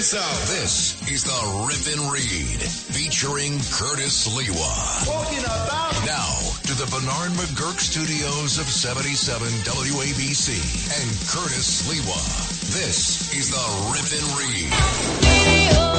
This out. This is the Rip and Read featuring Curtis Sliwa. Talking about Now to the Bernard McGuirk studios of 77 WABC and Curtis Sliwa. This is the Rip and Read. Oh.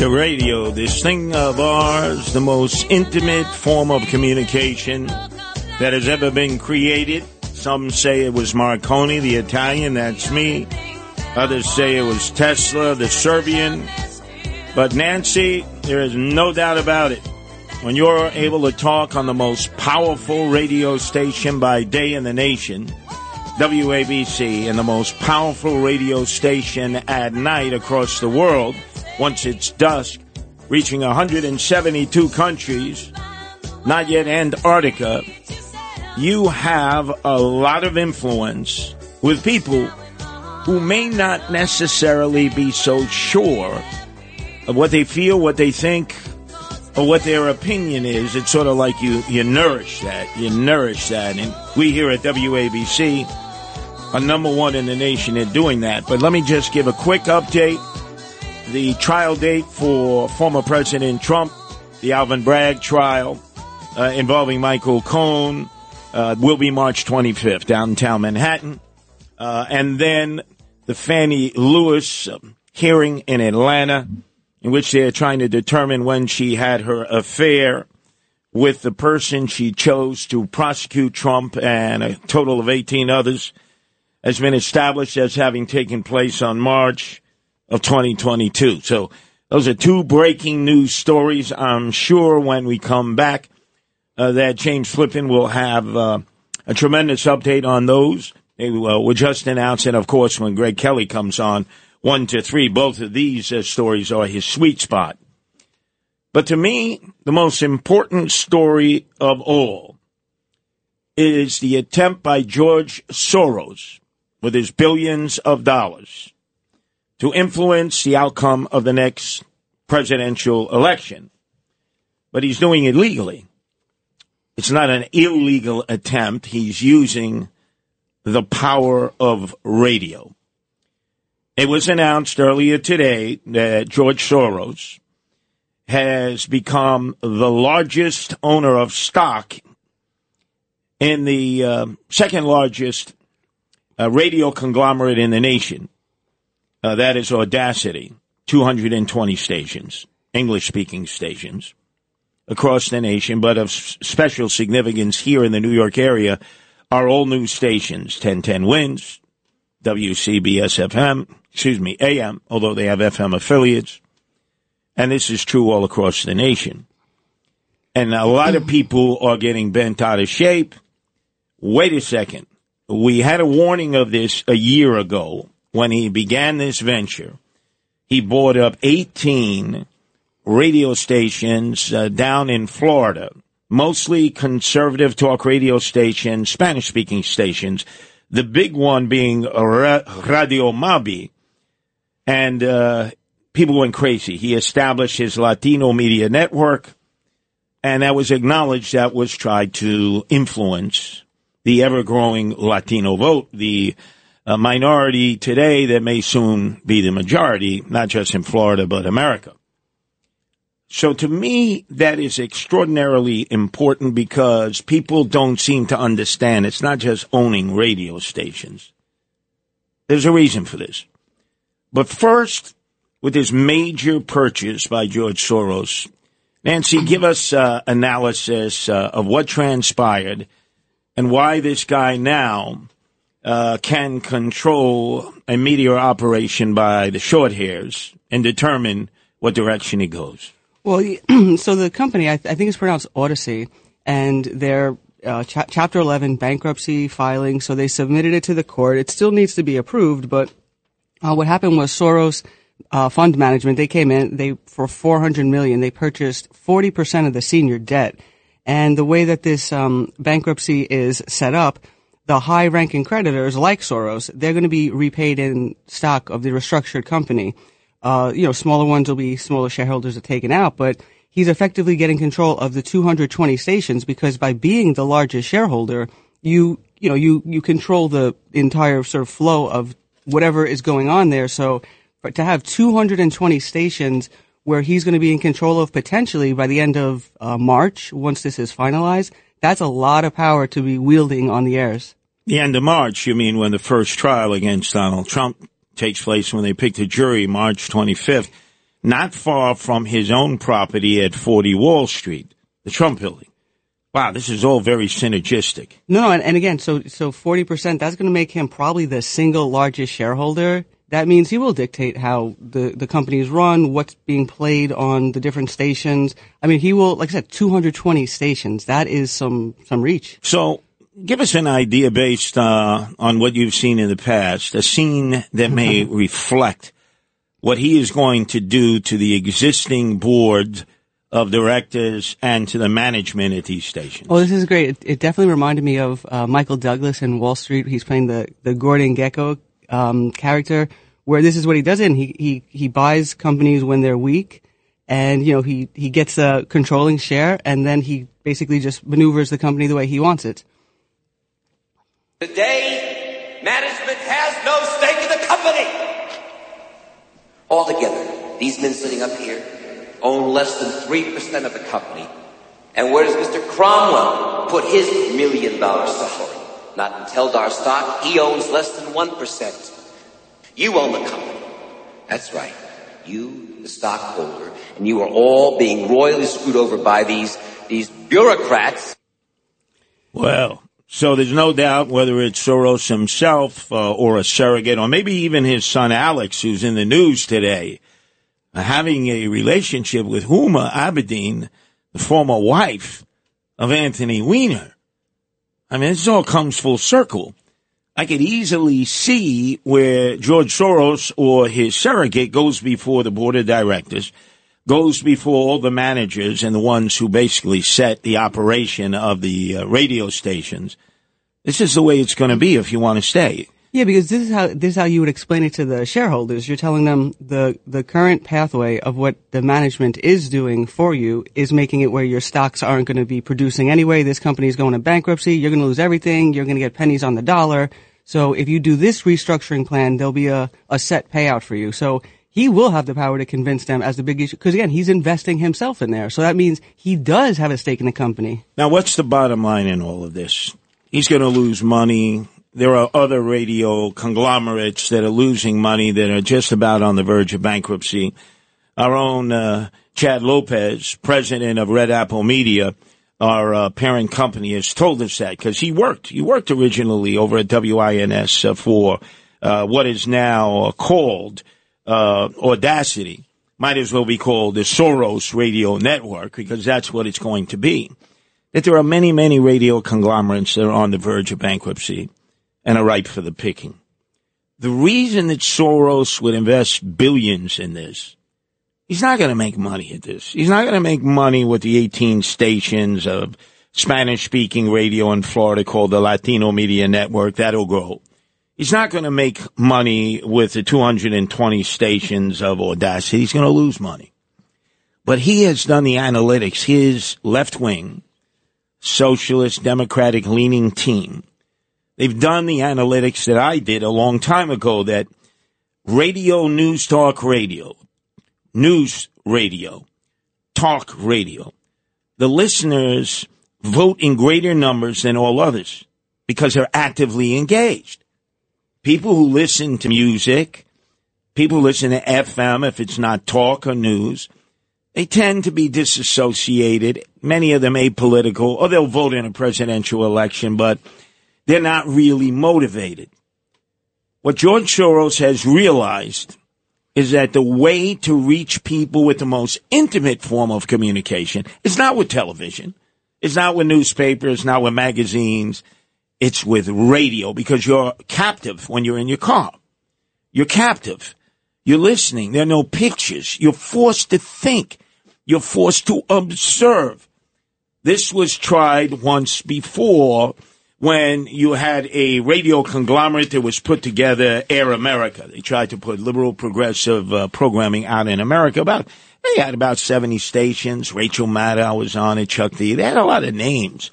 The radio, this thing of ours, the most intimate form of communication that has ever been created. Some say it was Marconi, the Italian, that's me. Others say it was Tesla, the Serbian. But Nancy, there is no doubt about it. When you're able to talk on the most powerful radio station by day in the nation, WABC, and the most powerful radio station at night across the world, once it's dusk, reaching 172 countries, not yet Antarctica, you have a lot of influence with people who may not necessarily be so sure of what they feel, what they think, or what their opinion is. It's sort of like you, you nourish that. You nourish that. And we here at WABC are number one in the nation in doing that. But let me just give a quick update. The trial date for former President Trump, the Alvin Bragg trial uh, involving Michael Cohen, uh, will be March 25th, downtown Manhattan. Uh, and then the Fani Willis um, hearing in Atlanta, in which they're trying to determine when she had her affair with the person she chose to prosecute Trump and a total of 18 others, has been established as having taken place on March of 2022. So those are two breaking news stories. I'm sure when we come back uh, that James Flippin will have uh, a tremendous update on those. They uh, were just announced, and of course, when Greg Kelly comes on, one to three, both of these uh, stories are his sweet spot. But to me, the most important story of all is the attempt by George Soros with his billions of dollars to influence the outcome of the next presidential election. But he's doing it legally. It's not an illegal attempt. He's using the power of radio. It was announced earlier today that George Soros has become the largest owner of stock in the uh, second largest uh, radio conglomerate in the nation. Uh, that is Audacy, 220 stations, English speaking stations across the nation, but of special significance here in the New York area are all new stations 1010 Wins, WCBS FM, excuse me, AM, although they have FM affiliates. And this is true all across the nation. And a lot of people are getting bent out of shape. Wait a second. We had a warning of this a year ago when he began this venture. He bought up 18 radio stations uh, down in Florida, mostly conservative talk radio stations, Spanish speaking stations. The big one being Radio Mambí. And uh, people went crazy. He established his Latino media network, and that was acknowledged that was tried to influence the ever growing Latino vote, the uh, minority today that may soon be the majority, not just in Florida, but America. So to me, that is extraordinarily important because people don't seem to understand it's not just owning radio stations. There's a reason for this. But first, with this major purchase by George Soros, Nancy, give us uh, analysis uh, of what transpired and why this guy now uh, can control a media operation by the short hairs and determine what direction it goes. Well, so the company, I, th- I think it's pronounced Odyssey, and their uh, cha- Chapter 11 bankruptcy filing. So they submitted it to the court. It still needs to be approved, but uh, what happened was Soros uh, Fund Management they came in they for 400 million they purchased 40 percent of the senior debt, and the way that this um, bankruptcy is set up. The high-ranking creditors, like Soros, they're going to be repaid in stock of the restructured company. Uh, you know, smaller ones will be smaller shareholders are taken out, but he's effectively getting control of the 220 stations because by being the largest shareholder, you, you know, you, you control the entire sort of flow of whatever is going on there. So to have 220 stations where he's going to be in control of potentially by the end of uh, March, once this is finalized, that's a lot of power to be wielding on the airs. The end of March, you mean when the first trial against Donald Trump takes place when they pick the jury March 25th, not far from his own property at 40 Wall Street, the Trump building. Wow, this is all very synergistic. No, no, and, and again, so so 40%, that's going to make him probably the single largest shareholder. That means he will dictate how the, the company is run, what's being played on the different stations. I mean, he will, like I said, 220 stations. That is some, some reach. So give us an idea based uh, on what you've seen in the past, a scene that may reflect what he is going to do to the existing board of directors and to the management at these stations. Oh, this is great. It, it definitely reminded me of uh, Michael Douglas in Wall Street. He's playing the, the Gordon Gekko um, character, where this is what he does. In he he he buys companies when they're weak, and you know he he gets a controlling share, and then he basically just maneuvers the company the way he wants it. Today, management has no stake in the company. Altogether, these men sitting up here own less than 3% of the company. And where does Mr. Cromwell put his million dollar salary? Not in Teldar stock. He owns less than 1%. You own the company. That's right. You, the stockholder, and you are all being royally screwed over by these, these bureaucrats. Well, so there's no doubt whether it's Soros himself uh, or a surrogate, or maybe even his son Alex, who's in the news today, having a relationship with Huma Abedin, the former wife of Anthony Weiner. I mean, this all comes full circle. I could easily see where George Soros or his surrogate goes before the board of directors, goes before all the managers and the ones who basically set the operation of the uh, radio stations. This is the way it's going to be if you want to stay. Yeah, because this is how this is how you would explain it to the shareholders. You're telling them the the current pathway of what the management is doing for you is making it where your stocks aren't going to be producing anyway. This company is going to bankruptcy. You're going to lose everything. You're going to get pennies on the dollar. So if you do this restructuring plan, there'll be a, a set payout for you. So he will have the power to convince them as the big issue. Because again, he's investing himself in there. So that means he does have a stake in the company. Now, what's the bottom line in all of this? He's going to lose money. There are other radio conglomerates that are losing money that are just about on the verge of bankruptcy. Our own uh, Chad Lopez, president of Red Apple Media, our uh, parent company, has told us that because he worked. He worked originally over at WINS uh, for uh, what is now uh, called uh, Audacy. Might as well be called the Soros Radio Network because that's what it's going to be. That there are many, many radio conglomerates that are on the verge of bankruptcy and are ripe for the picking. The reason that Soros would invest billions in this, he's not going to make money at this. He's not going to make money with the 18 stations of Spanish speaking radio in Florida called the Latino Media Network. That'll grow. He's not going to make money with the 220 stations of Audacy. He's going to lose money. But he has done the analytics. His left wing, socialist, democratic leaning team They've done the analytics that I did a long time ago that radio, news talk radio, news radio, talk radio, the listeners vote in greater numbers than all others because they're actively engaged. People who listen to music, people who listen to FM if it's not talk or news, they tend to be disassociated, many of them apolitical, or they'll vote in a presidential election, but they're not really motivated. What George Soros has realized is that the way to reach people with the most intimate form of communication is not with television. It's not with newspapers, not with magazines. It's with radio because you're captive when you're in your car. You're captive. You're listening. There are no pictures. You're forced to think. You're forced to observe. This was tried once before when you had a radio conglomerate that was put together, Air America. They tried to put liberal progressive uh, programming out in America. About they had about seventy stations. Rachel Maddow was on it. Chuck D. They had a lot of names.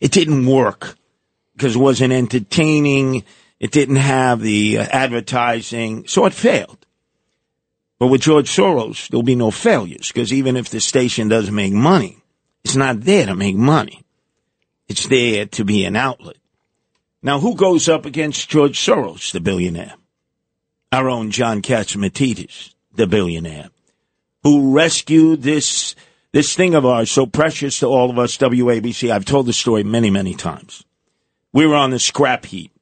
It didn't work because it wasn't entertaining. It didn't have the uh, advertising, so it failed. But with George Soros, there'll be no failures because even if the station doesn't make money, it's not there to make money. It's there to be an outlet. Now, who goes up against George Soros, the billionaire? Our own John Catsimatidis, the billionaire, who rescued this, this thing of ours so precious to all of us, WABC. I've told the story many, many times. We were on the scrap heap.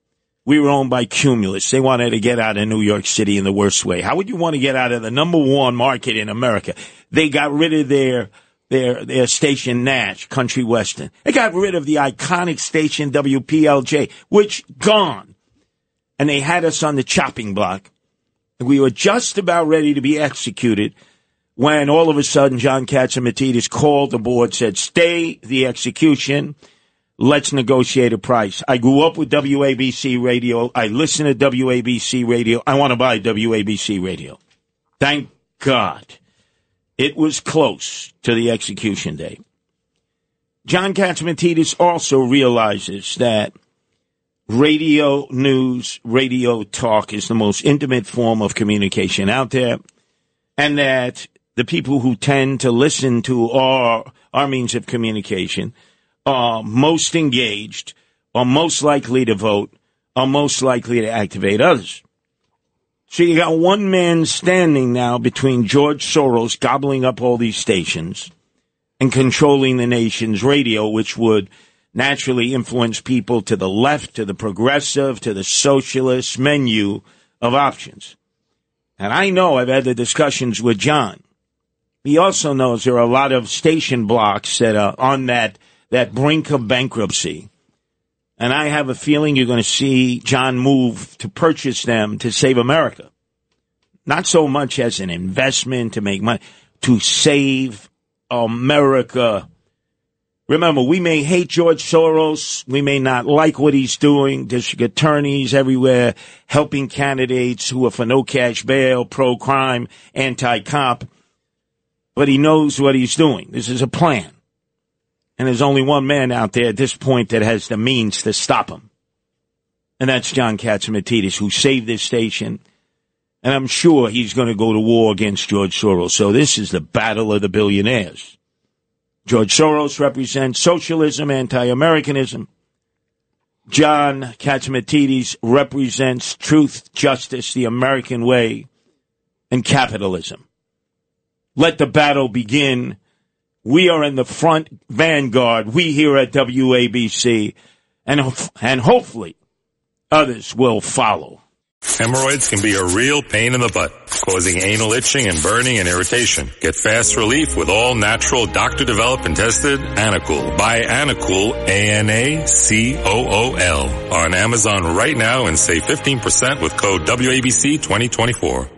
We were owned by Cumulus. They wanted to get out of New York City in the worst way. How would you want to get out of the number one market in America? They got rid of their their their station Nash, Country Western. They got rid of the iconic station WPLJ, which gone. And they had us on the chopping block. We were just about ready to be executed when all of a sudden John Catsimatidis called the board, said, stay the execution. Let's negotiate a price. I grew up with WABC radio. I listen to WABC radio. I want to buy WABC radio. Thank God. It was close to the execution date. John Catsimatidis also realizes that radio news, radio talk is the most intimate form of communication out there, and that the people who tend to listen to our, our means of communication are most engaged, are most likely to vote, are most likely to activate others. So you got one man standing now between George Soros gobbling up all these stations and controlling the nation's radio, which would naturally influence people to the left, to the progressive, to the socialist menu of options. And I know I've had the discussions with John. He also knows there are a lot of station blocks that are on that, that brink of bankruptcy. And I have a feeling you're going to see John move to purchase them to save America. Not so much as an investment to make money, to save America. Remember, we may hate George Soros. We may not like what he's doing. District attorneys everywhere helping candidates who are for no cash bail, pro crime, anti cop. But he knows what he's doing. This is a plan. And there's only one man out there at this point that has the means to stop him. And that's John Catsimatidis, who saved this station. And I'm sure he's going to go to war against George Soros. So this is the battle of the billionaires. George Soros represents socialism, anti-Americanism. John Catsimatidis represents truth, justice, the American way, and capitalism. Let the battle begin we are in the front vanguard. We here at WABC, and and hopefully others will follow. Hemorrhoids can be a real pain in the butt, causing anal itching and burning and irritation. Get fast relief with all natural doctor developed and tested Anacool. Buy Anacool, A-N-A-C-O-O-L on Amazon right now and save 15% with code WABC 2024.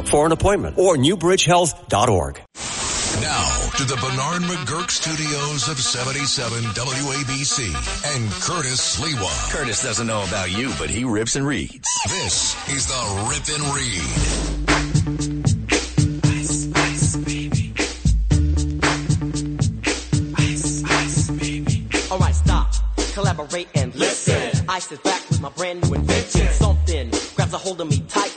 for an appointment or newbridgehealth.org. Now to the Bernard McGuirk studios of 77 WABC and Curtis Sliwa. Curtis doesn't know about you, but he rips and reads. This is the Rip and Read. Alright, stop, collaborate and listen. Ice is back with my brand new invention. Something grabs a hold of me tightly,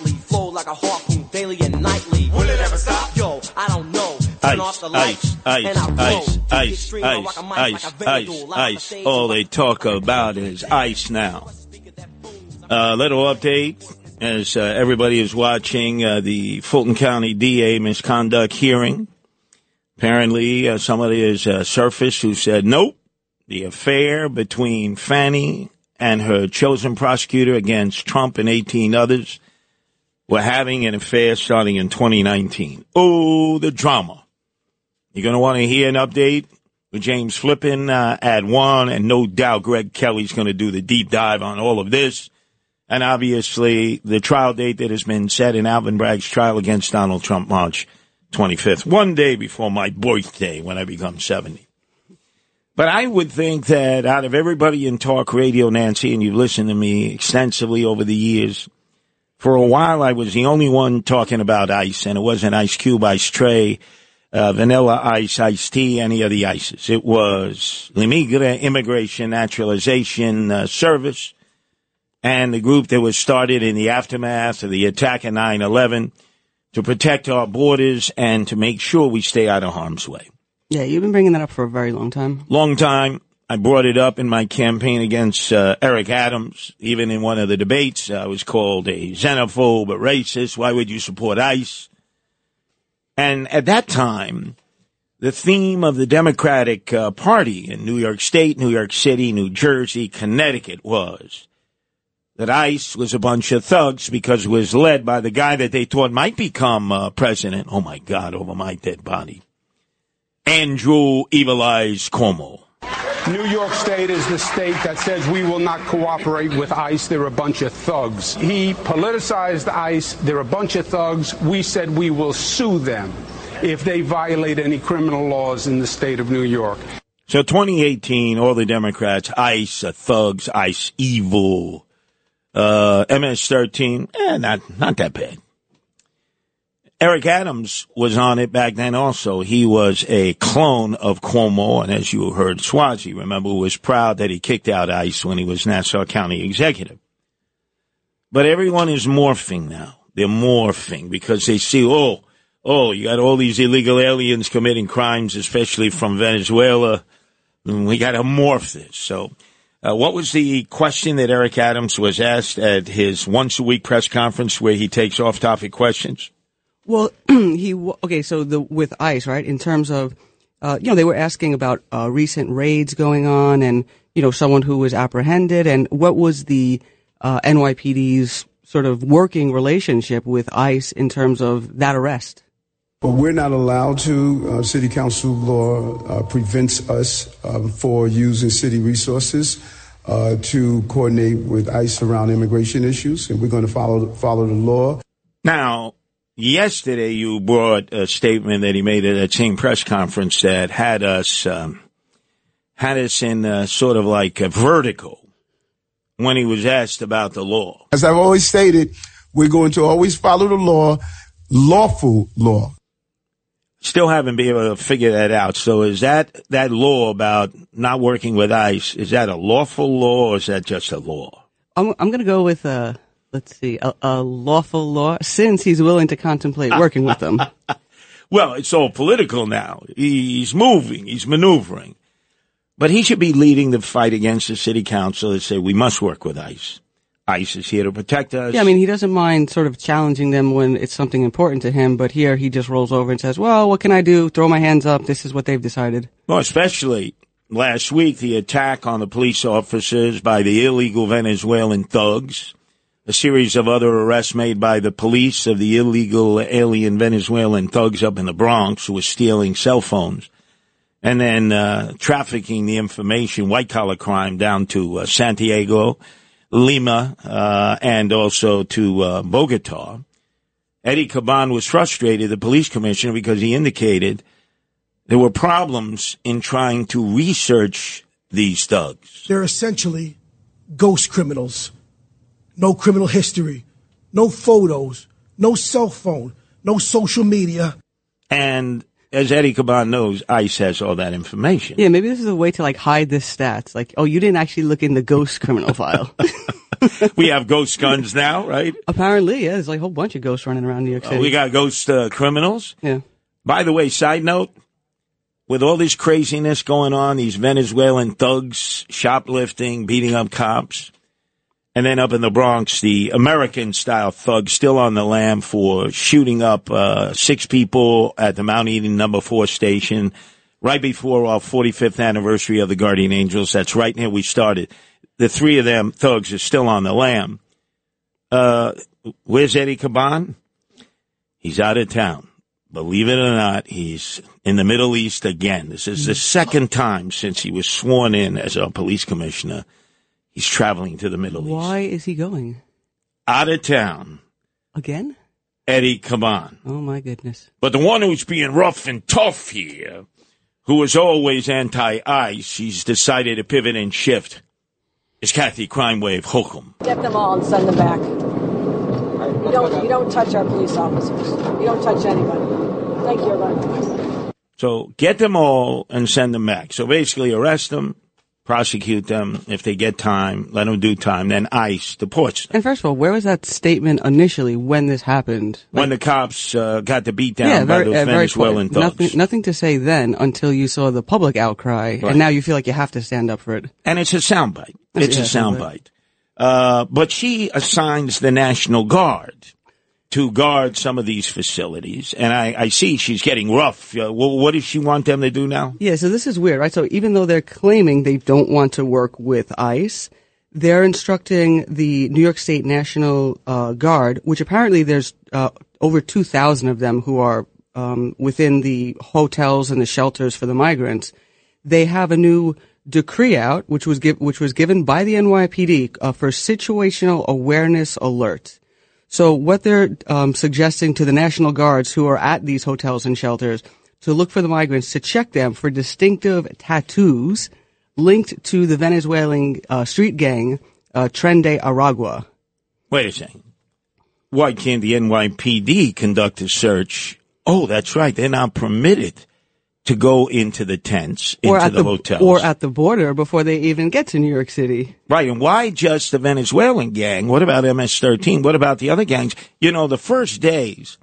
Ice, ice, and I ice, ice, ice, extreme, I rock ice, a mic like ice, ice, vandal. Live on the ice. stage All they talk about is ice now. A little update as uh, everybody is watching uh, the Fulton County DA misconduct hearing. Apparently, uh, somebody has uh, surfaced who said, nope, the affair between Fani and her chosen prosecutor against Trump and 18 others were having an affair starting in 2019. Oh, the drama. You're going to want to hear an update with James Flippin uh, at one, and no doubt Greg Kelly's going to do the deep dive on all of this. And obviously, the trial date that has been set in Alvin Bragg's trial against Donald Trump, March 25th, one day before my birthday when I become 70. But I would think that out of everybody in talk radio, Nancy, and you've listened to me extensively over the years, for a while I was the only one talking about ice, and it wasn't Ice Cube, Ice Tray, uh, Vanilla Ice, iced Tea, any of the ices. It was Limigre Immigration Naturalization uh, Service and the group that was started in the aftermath of the attack of 9-11 to protect our borders and to make sure we stay out of harm's way. Yeah, you've been bringing that up for a very long time. Long time. I brought it up in my campaign against uh, Eric Adams. Even in one of the debates, I was called a xenophobe, a racist. Why would you support ICE? And at that time, the theme of the Democratic uh, Party in New York State, New York City, New Jersey, Connecticut was that ICE was a bunch of thugs because it was led by the guy that they thought might become uh, president. Oh my God, over my dead body. Andrew Evil Eyes Cuomo. New York State is the state that says we will not cooperate with ICE. They're a bunch of thugs. He politicized ICE. They're a bunch of thugs. We said we will sue them if they violate any criminal laws in the state of New York. So 2018, all the Democrats, ICE, uh, thugs, ICE, evil, uh, MS-13, eh, not, not that bad. Eric Adams was on it back then also. He was a clone of Cuomo, and as you heard, Suozzi, remember, was proud that he kicked out ICE when he was Nassau County executive. But everyone is morphing now. They're morphing because they see, oh, oh, you got all these illegal aliens committing crimes, especially from Venezuela. We got to morph this. So, uh, what was the question that Eric Adams was asked at his once a week press conference where he takes off topic questions? Well, he okay. So the with ICE, right? In terms of, uh, you know, they were asking about uh, recent raids going on, and you know, someone who was apprehended, and what was the uh, NYPD's sort of working relationship with ICE in terms of that arrest? But we're not allowed to. Uh, city council law uh, prevents us um, for using city resources uh, to coordinate with ICE around immigration issues, and we're going to follow follow the law. Now, yesterday you brought a statement that he made at that same press conference that had us um, had us in uh, sort of like a vertigo when he was asked about the law. As I've always stated, we're going to always follow the law, lawful law. Still haven't been able to figure that out. So is that that law about not working with ICE? Is that a lawful law or is that just a law? I'm, I'm going to go with uh, let's see, a, a lawful law, since he's willing to contemplate working with them. Well, it's all political now. He's moving, he's maneuvering. But he should be leading the fight against the city council that say we must work with ICE. ICE is here to protect us. Yeah, I mean, he doesn't mind sort of challenging them when it's something important to him, but here he just rolls over and says, well, what can I do? Throw my hands up. This is what they've decided. Well, especially last week, the attack on the police officers by the illegal Venezuelan thugs, a series of other arrests made by the police of the illegal alien Venezuelan thugs up in the Bronx who were stealing cell phones and then uh, trafficking the information, white collar crime, down to uh, Santiago, Lima, uh, and also to uh, Bogota. Eddie Caban was frustrated, the police commissioner, because he indicated there were problems in trying to research these thugs. They're essentially ghost criminals. No criminal history, no photos, no cell phone, no social media. And as Eddie Caban knows, ICE has all that information. Yeah, maybe this is a way to like hide the stats. Like, oh, you didn't actually look in the ghost criminal file. we have ghost guns now, right? Apparently, yeah, there's like a whole bunch of ghosts running around New York City. Uh, we got ghost uh, criminals. Yeah. By the way, side note, with all this craziness going on, these Venezuelan thugs shoplifting, beating up cops, and then up in the Bronx, the American style thug still on the lam for shooting up uh, six people at the Mount Eden number four station right before our 45th anniversary of the Guardian Angels. That's right near we started. The three of them thugs are still on the lam. Uh, where's Eddie Caban? He's out of town. Believe it or not, he's in the Middle East again. This is the second time since he was sworn in as our police commissioner. He's traveling to the Middle East. Why is he going Out of town, again? Eddie come on. Oh my goodness! But the one who's being rough and tough here, who is always anti-ICE, he's decided to pivot and shift, is Kathy Crime Wave Hochul. Get them all and send them back. You don't, you don't touch our police officers. You don't touch anybody. Thank you, everyone. So get them all and send them back. So basically arrest them, prosecute them. If they get time, let them do time. Then ICE deports them. And first of all, where was that statement initially when this happened? when the cops uh, got the beat down yeah, by very, those uh, Venezuelan thugs. Nothing, nothing to say then until you saw the public outcry, Right. and now you feel like you have to stand up for it. And it's a soundbite. It's Yeah, a soundbite. Uh, but she assigns the National Guard to guard some of these facilities. And I, I see she's getting rough. Uh, wh- what does she want them to do now? Yeah, so this is weird, right? So even though they're claiming they don't want to work with ICE, they're instructing the New York State National uh, Guard, which apparently there's uh, over 2,000 of them who are um, within the hotels and the shelters for the migrants. They have a new decree out, which was give, which was given by the NYPD uh, for situational awareness alert. So what they're um, suggesting to the National Guards who are at these hotels and shelters to look for the migrants to check them for distinctive tattoos linked to the Venezuelan uh, street gang uh, Tren de Aragua. Wait a second. Why can't the NYPD conduct a search? Oh, that's right. They're not permitted to go into the tents, into or at the, hotels. or at the border before they even get to New York City. Right, and why just the Venezuelan gang? What about MS-13? What about the other gangs? You know, the first days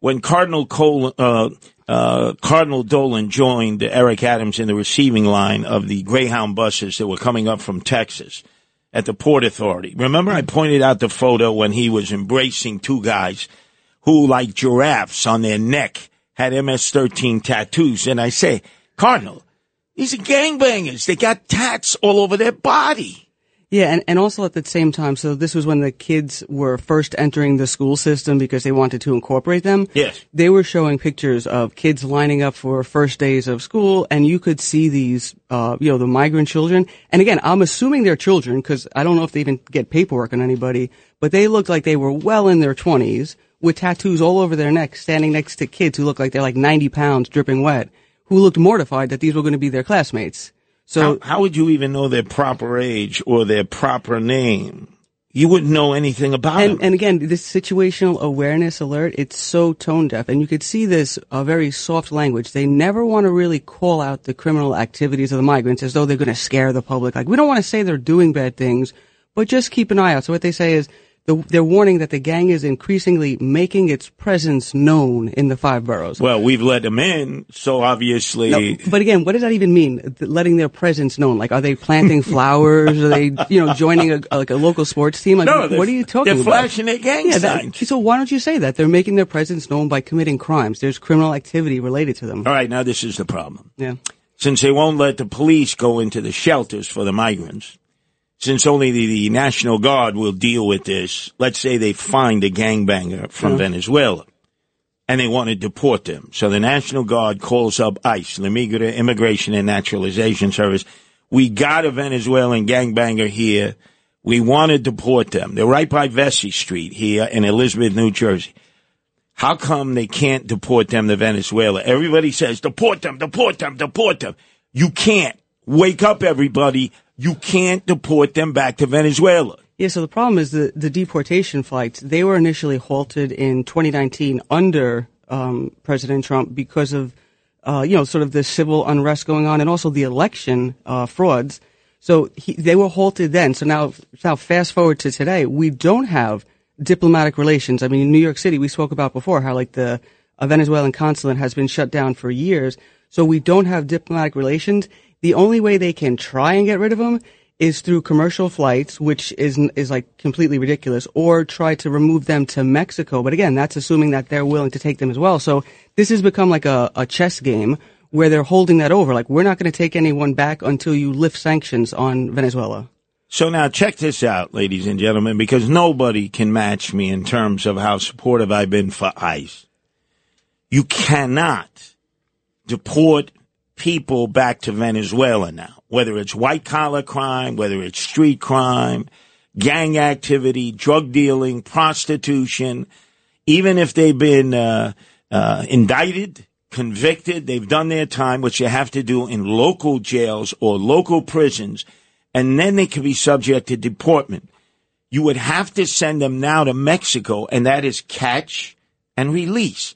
when Cardinal Cole, uh, uh, Cardinal Dolan joined Eric Adams in the receiving line of the Greyhound buses that were coming up from Texas at the Port Authority. Remember, I pointed out the photo when he was embracing two guys who, like giraffes on their neck, had MS-13 tattoos, and I say, Cardinal, these are gangbangers. They got tats all over their body. Yeah, and, and also at the same time, so this was when the kids were first entering the school system because they wanted to incorporate them. Yes. They were showing pictures of kids lining up for first days of school, and you could see these, uh, you know, the migrant children. And again, I'm assuming they're children because I don't know if they even get paperwork on anybody, but they looked like they were well in their 20s with tattoos all over their necks, standing next to kids who look like they're like 90 pounds, dripping wet, who looked mortified that these were going to be their classmates. So how, how would you even know their proper age or their proper name? You wouldn't know anything about and, them. and again, this situational awareness alert, it's so tone deaf. And you could see this uh, very soft language. They never want to really call out the criminal activities of the migrants as though they're going to scare the public. Like, we don't want to say they're doing bad things, but just keep an eye out. So what they say is, the, they're warning that the gang is increasingly making its presence known in the five boroughs. well, we've let them in, so obviously. No, but again, what does that even mean? Letting their presence known? Like, are they planting flowers? are they, you know, joining a, like a local sports team? Like, No, what they're- you talking they're about? flashing their gang yeah, that- so why don't you say that? They're making their presence known by committing crimes. There's criminal activity related to them. All right, now this is the problem. Yeah. Since they won't let the police go into the shelters for the migrants, since only the, the National Guard will deal with this, let's say they find a gangbanger from. Venezuela and they want to deport them. So the National Guard calls up ICE, the Migra Immigration and Naturalization Service. We got a Venezuelan gangbanger here. We want to deport them. They're right by Vesey Street here in Elizabeth, New Jersey. How come they can't deport them to Venezuela? Everybody says, deport them, deport them, deport them. You can't. Wake up, everybody. You can't deport them back to Venezuela. Yeah, so the problem is the, the deportation flights, they were initially halted in 2019 under um, President Trump because of uh, you know, sort of the civil unrest going on and also the election uh, frauds. So he, they were halted then. So now, now fast forward to today, we don't have diplomatic relations. I mean, in New York City, we spoke about before how like the Venezuelan consulate has been shut down for years. So we don't have diplomatic relations. The only way they can try and get rid of them is through commercial flights, which is is like completely ridiculous, or try to remove them to Mexico. But again, that's assuming that they're willing to take them as well. So this has become like a, a chess game where they're holding that over. Like we're not going to take anyone back until you lift sanctions on Venezuela. So now check this out, ladies and gentlemen, because nobody can match me in terms of how supportive I've been for ICE. You cannot deport people back to Venezuela now, whether it's white collar crime, whether it's street crime, gang activity, drug dealing, prostitution, even if they've been uh, uh, indicted, convicted, they've done their time, which you have to do in local jails or local prisons, and then they can be subject to deportment. You would have to send them now to Mexico, and that is catch and release.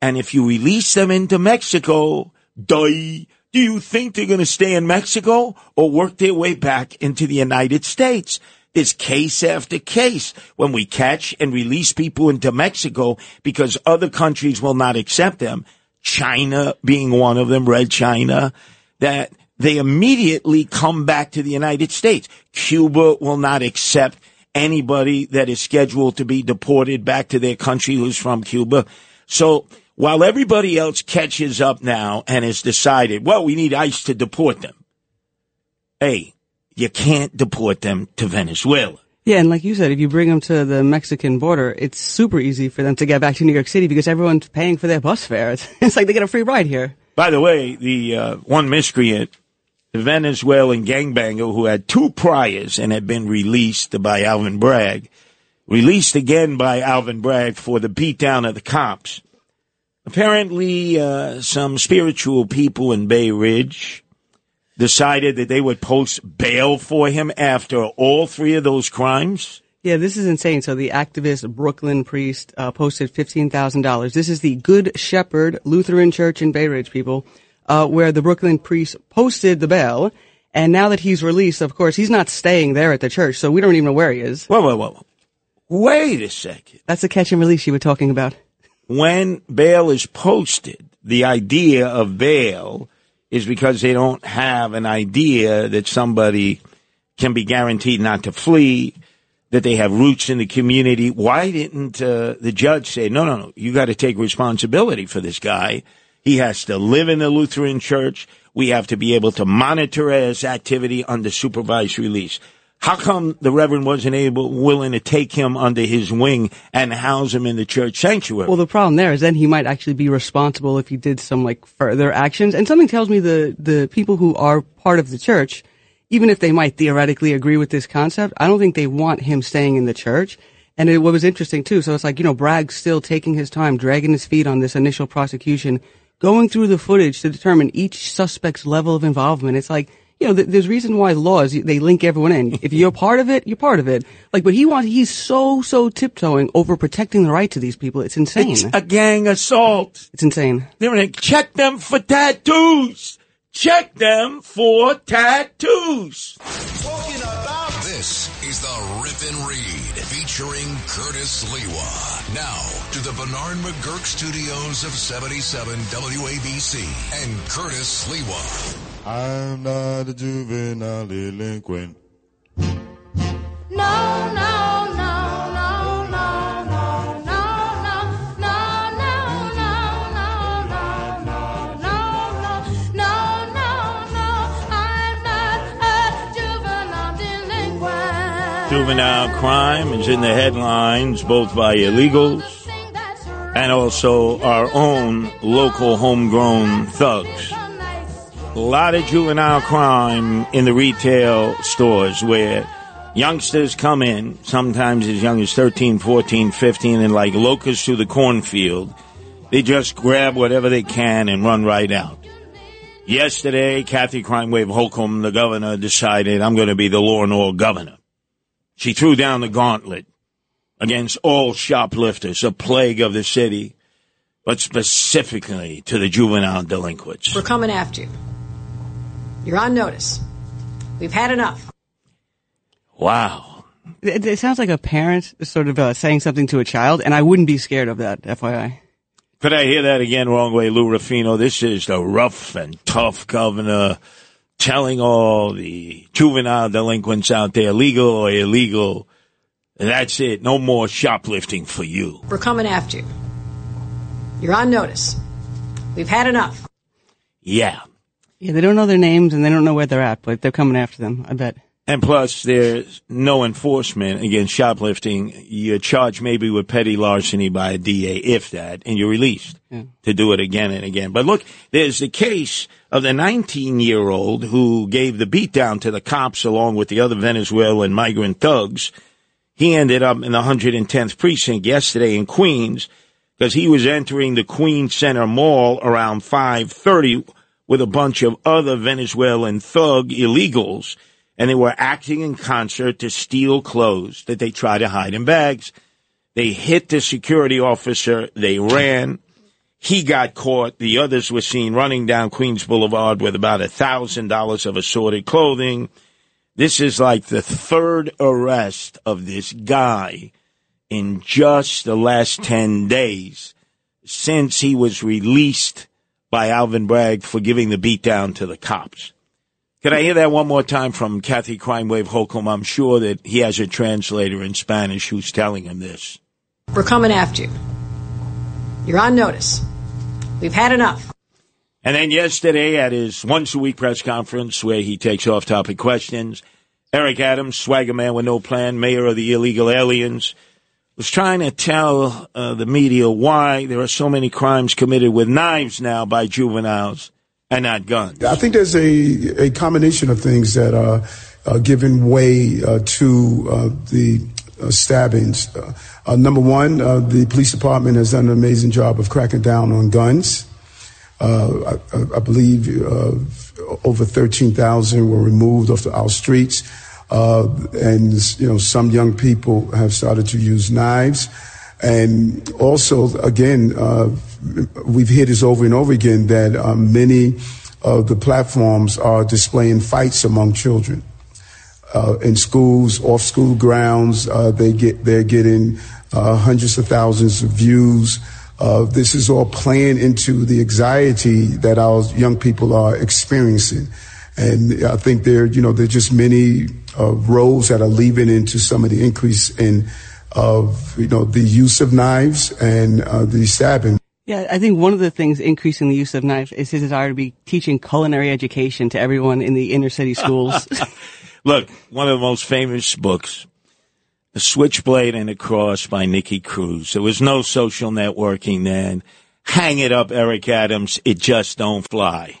And if you release them into Mexico, die, do you think they're going to stay in Mexico or work their way back into the United States? There's case after case when we catch and release people into Mexico because other countries will not accept them. China being one of them, Red China, that they immediately come back to the United States. Cuba will not accept anybody that is scheduled to be deported back to their country who's from Cuba. So while everybody else catches up now and has decided, well, we need ICE to deport them. Hey, you can't deport them to Venezuela. Yeah, and like you said, if you bring them to the Mexican border, it's super easy for them to get back to New York City because everyone's paying for their bus fare. It's, it's like they get a free ride here. By the way, the uh, one miscreant, the Venezuelan gangbanger who had two priors and had been released by Alvin Bragg, released again by Alvin Bragg for the beatdown of the cops. Apparently, uh, some spiritual people in Bay Ridge decided that they would post bail for him after all three of those crimes. Yeah, this is insane. So the activist Brooklyn priest uh, posted fifteen thousand dollars. This is the Good Shepherd Lutheran Church in Bay Ridge, people, uh, where the Brooklyn priest posted the bail. And now that he's released, of course, he's not staying there at the church, so we don't even know where he is. Whoa, whoa, whoa! Wait a second. That's the catch and release you were talking about. When bail is posted, the idea of bail is because they don't have an idea that somebody can be guaranteed not to flee, that they have roots in the community. Why didn't uh, the judge say, no, no, no, you got to take responsibility for this guy? He has to live in the Lutheran church. We have to be able to monitor his activity under supervised release. How come the Reverend wasn't able, willing to take him under his wing and house him in the church sanctuary? Well, the problem there is then he might actually be responsible if he did some like further actions. And something tells me the, the people who are part of the church, even if they might theoretically agree with this concept, I don't think they want him staying in the church. And it, what was interesting too, so it's like, you know, Bragg's still taking his time, dragging his feet on this initial prosecution, going through the footage to determine each suspect's level of involvement. It's like, you know, there's reason why laws they link everyone in. If you're part of it, you're part of it. Like, but he wants he's so so tiptoeing over protecting the right to these people. It's insane. It's a gang assault. It's insane. They're gonna check them for tattoos. Check them for tattoos. Talking about This is the Rip and Read featuring Curtis Sliwa. Now to the Bernard McGuirk studios of 77 WABC and Curtis Sliwa. I'm not a juvenile delinquent. No, no. Juvenile crime is in the headlines both by illegals and also our own local homegrown thugs. A lot of juvenile crime in the retail stores where youngsters come in, sometimes as young as 13, 14, 15, and like locusts through the cornfield, they just grab whatever they can and run right out. Yesterday, Kathy Crime Wave Hochul, the governor, decided I'm going to be the law and order governor. She threw down the gauntlet against all shoplifters, a plague of the city. but specifically to the juvenile delinquents. We're coming after you. You're on notice. We've had enough. Wow. It, it sounds like a parent sort of uh, saying something to a child, and I wouldn't be scared of that, FYI. Could I hear that again wrong way, Lou Rufino? This is the rough and tough governor telling all the juvenile delinquents out there, legal or illegal, that's it. No more shoplifting for you. We're coming after you. You're on notice. We've had enough. Yeah. Yeah, they don't know their names and they don't know where they're at, but they're coming after them, I bet. And plus, there's no enforcement against shoplifting. You're charged maybe with petty larceny by a DA, if that, and you're released Yeah. to do it again and again. But look, there's the case of the 19 year old who gave the beatdown to the cops along with the other Venezuelan migrant thugs. He ended up in the 110th precinct yesterday in Queens because he was entering the Queens Center Mall around 5:30 with a bunch of other Venezuelan thug illegals, and they were acting in concert to steal clothes that they try to hide in bags. They hit the security officer. They ran. He got caught. The others were seen running down Queens Boulevard with about a thousand dollars of assorted clothing. This is like the third arrest of this guy in just the last 10 days since he was released by Alvin Bragg for giving the beatdown to the cops. Could I hear that one more time from Kathy Crime Wave Hochul? I'm sure that he has a translator in Spanish who's telling him this. We're coming after you. You're on notice. We've had enough. And then yesterday at his once a week press conference where he takes off topic questions, Eric Adams, swagger man with no plan, mayor of the illegal aliens, was trying to tell uh, the media why there are so many crimes committed with knives now by juveniles and not guns. I think there's a, a combination of things that are giving way uh, to uh, the uh, stabbings. Uh, uh, number one, the police department has done an amazing job of cracking down on guns. I, I- believe over 13,000 were removed off our streets. Uh, and, you know, some young people have started to use knives. And also, again, uh, we've heard this over and over again that uh, many of the platforms are displaying fights among children. Uh, in schools, off school grounds, uh, they get, they're getting uh, hundreds of thousands of views. Uh, this is all playing into the anxiety that our young people are experiencing. And I think there, you know, there are just many uh, roles that are leaving into some of the increase in of you know the use of knives and uh, the stabbing. Yeah, I think one of the things increasing the use of knives is his desire to be teaching culinary education to everyone in the inner city schools. Look, one of the most famous books, The Switchblade and the Cross by Nicky Cruz. There was no social networking then. Hang it up, Eric Adams. It just don't fly.